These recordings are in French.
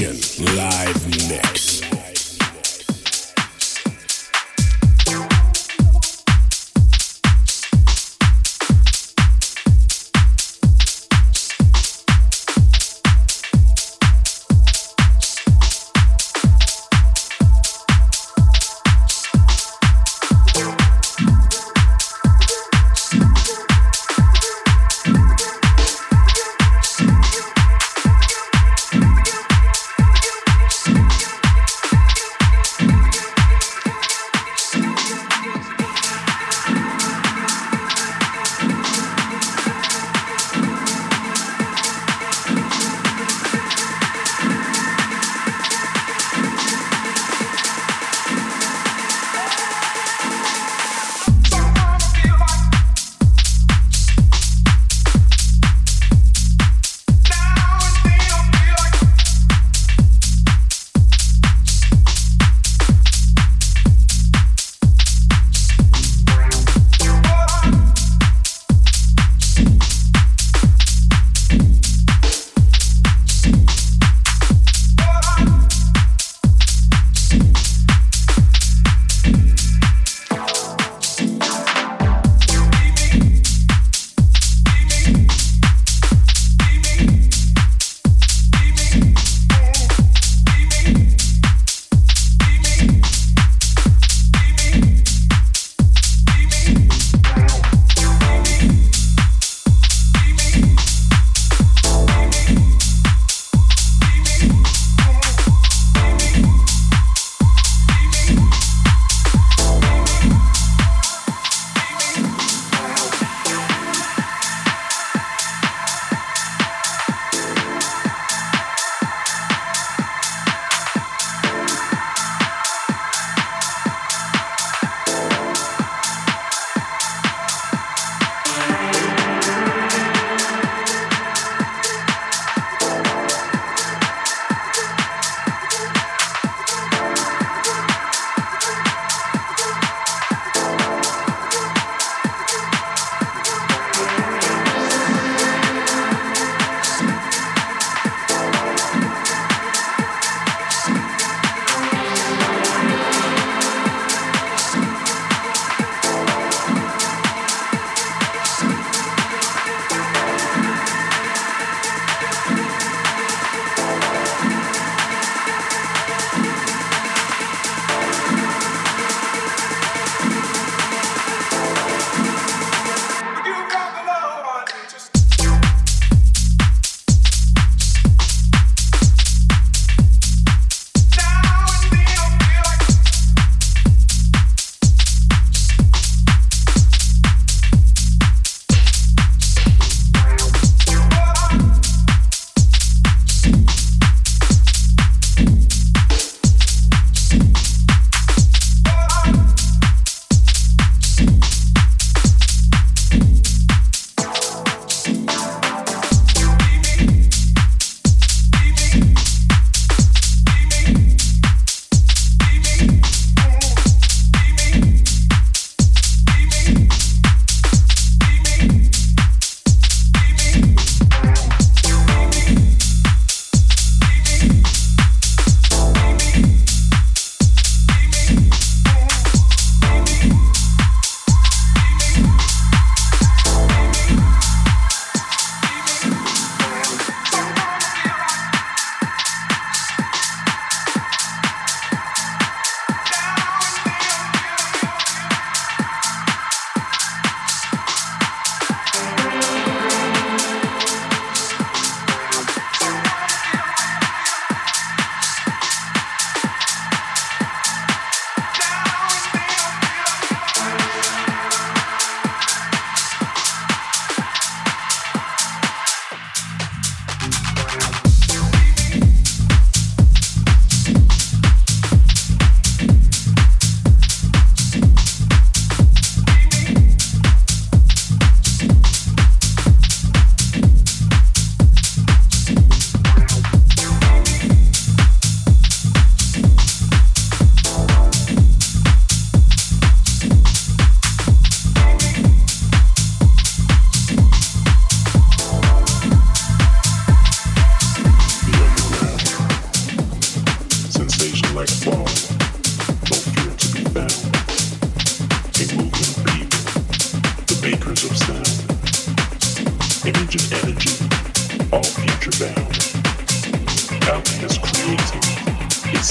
Session.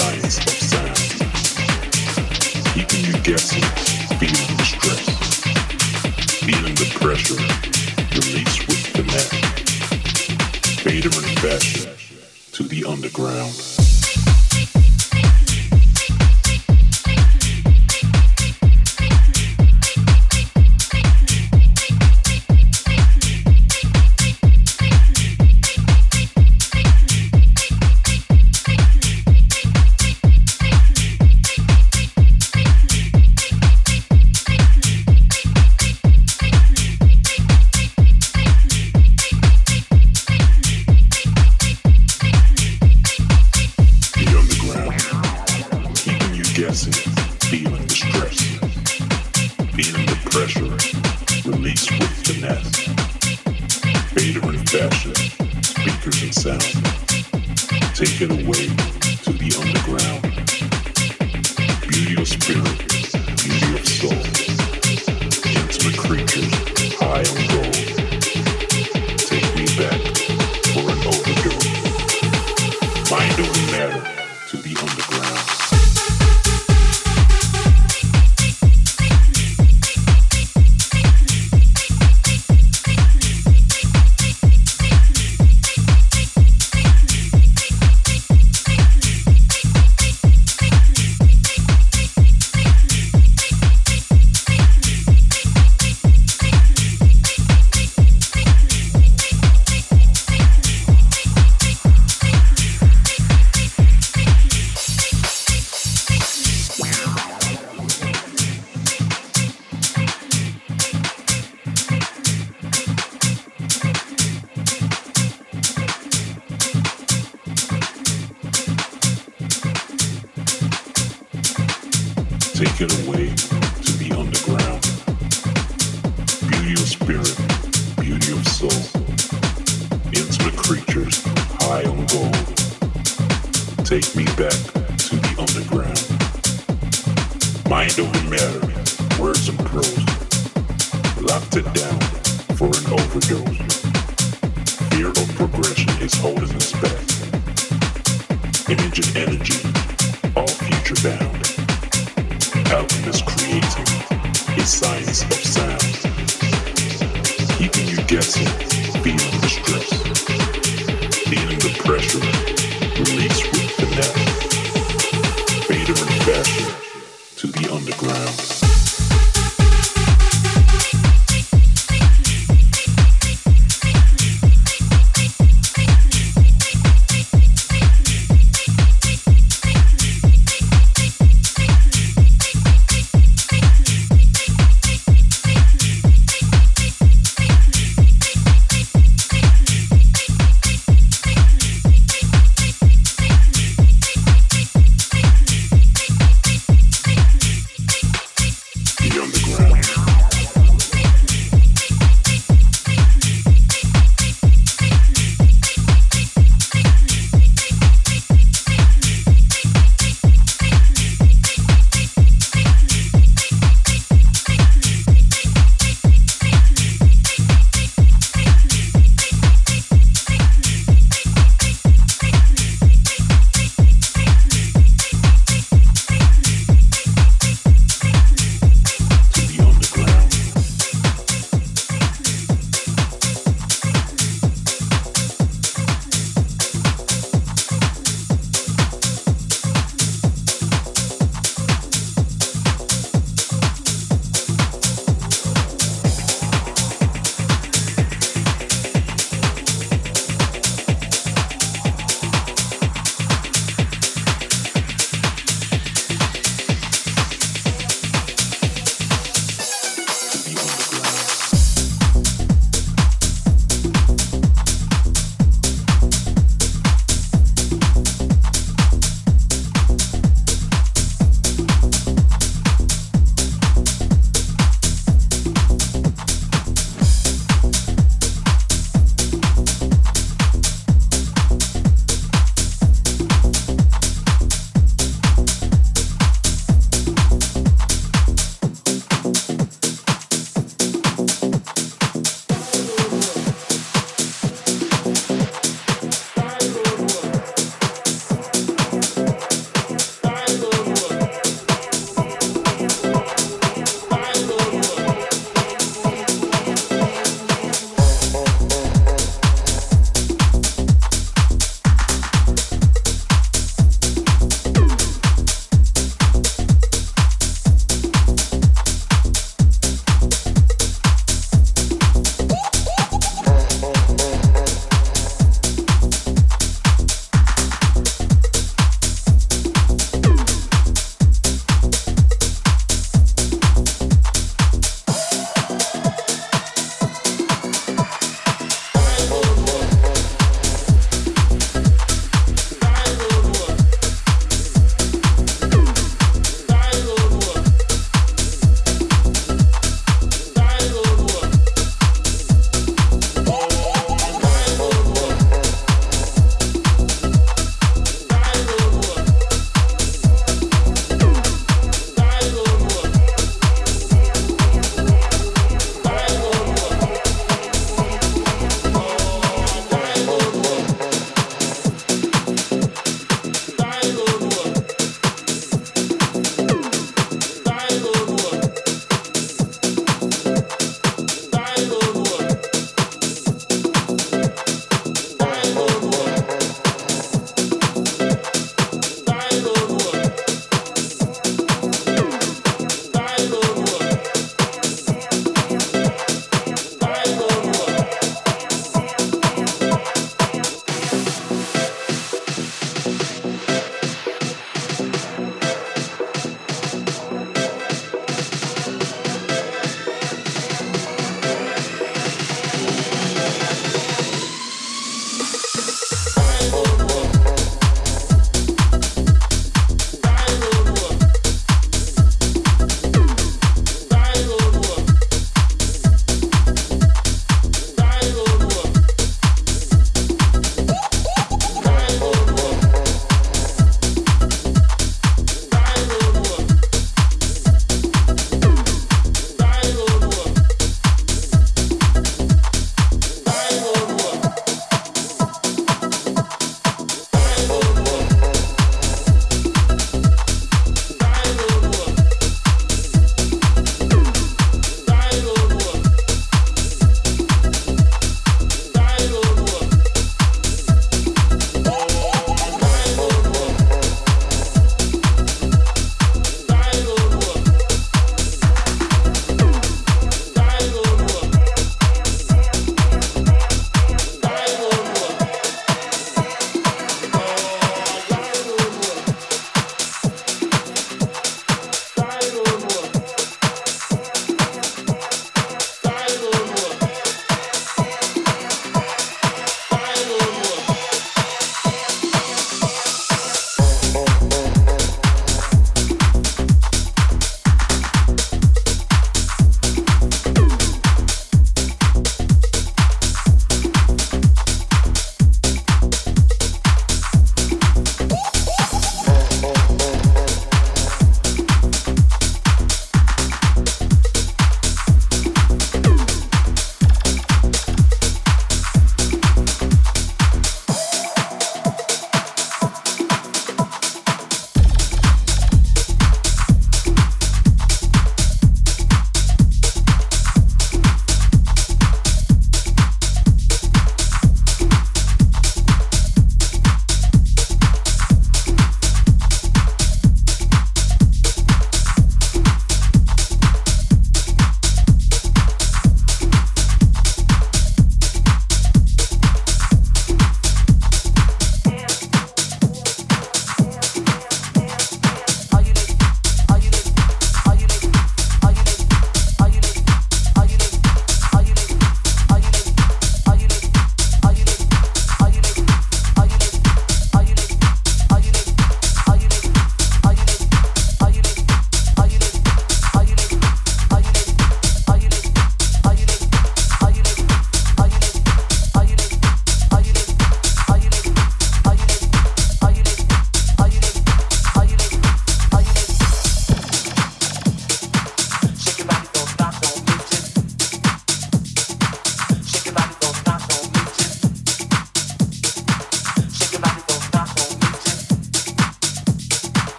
science of you guessing, feeling the stress, feeling the pressure, release with and to the underground. Take it away to the underground. Beauty of spirit, beauty of soul. Intimate creatures, high on gold. Take me back to the underground. Mind over matter, words and prose. Locked it down.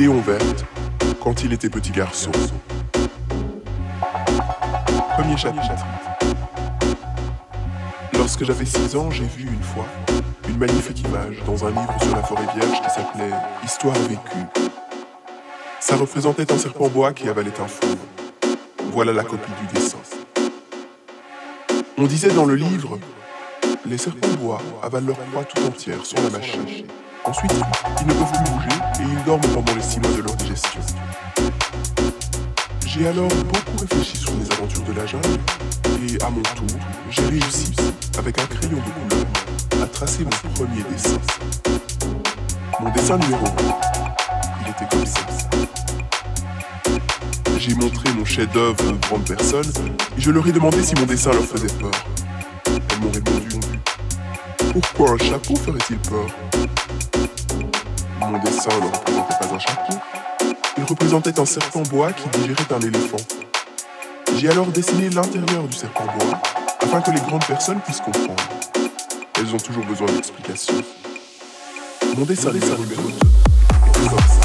Léon Verte quand il était petit garçon. Premier chapitre. Lorsque j'avais 6 ans, j'ai vu une fois une magnifique image dans un livre sur la forêt vierge qui s'appelait Histoire vécue. Ça représentait un serpent bois qui avalait un fou. Voilà la copie du dessin. On disait dans le livre, les serpents bois avalent leur proie tout entière sans la mâcher. Ensuite, ils ne peuvent plus bouger et ils dorment pendant les six mois de leur digestion. J'ai alors beaucoup réfléchi sur les aventures de la jungle et à mon tour, j'ai réussi, avec un crayon de couleur, à tracer mon premier dessin. Mon dessin numéro 1, il était comme ça. J'ai montré mon chef-d'œuvre aux grandes personnes et je leur ai demandé si mon dessin leur faisait peur. Elles m'ont répondu Pourquoi un chapeau ferait-il peur? Mon dessin ne représentait pas un chapeau, il représentait un serpent bois qui digérait un éléphant. J'ai alors dessiné l'intérieur du serpent bois afin que les grandes personnes puissent comprendre. Elles ont toujours besoin d'explications. Mon dessin, dessin numéro 2 était comme ça.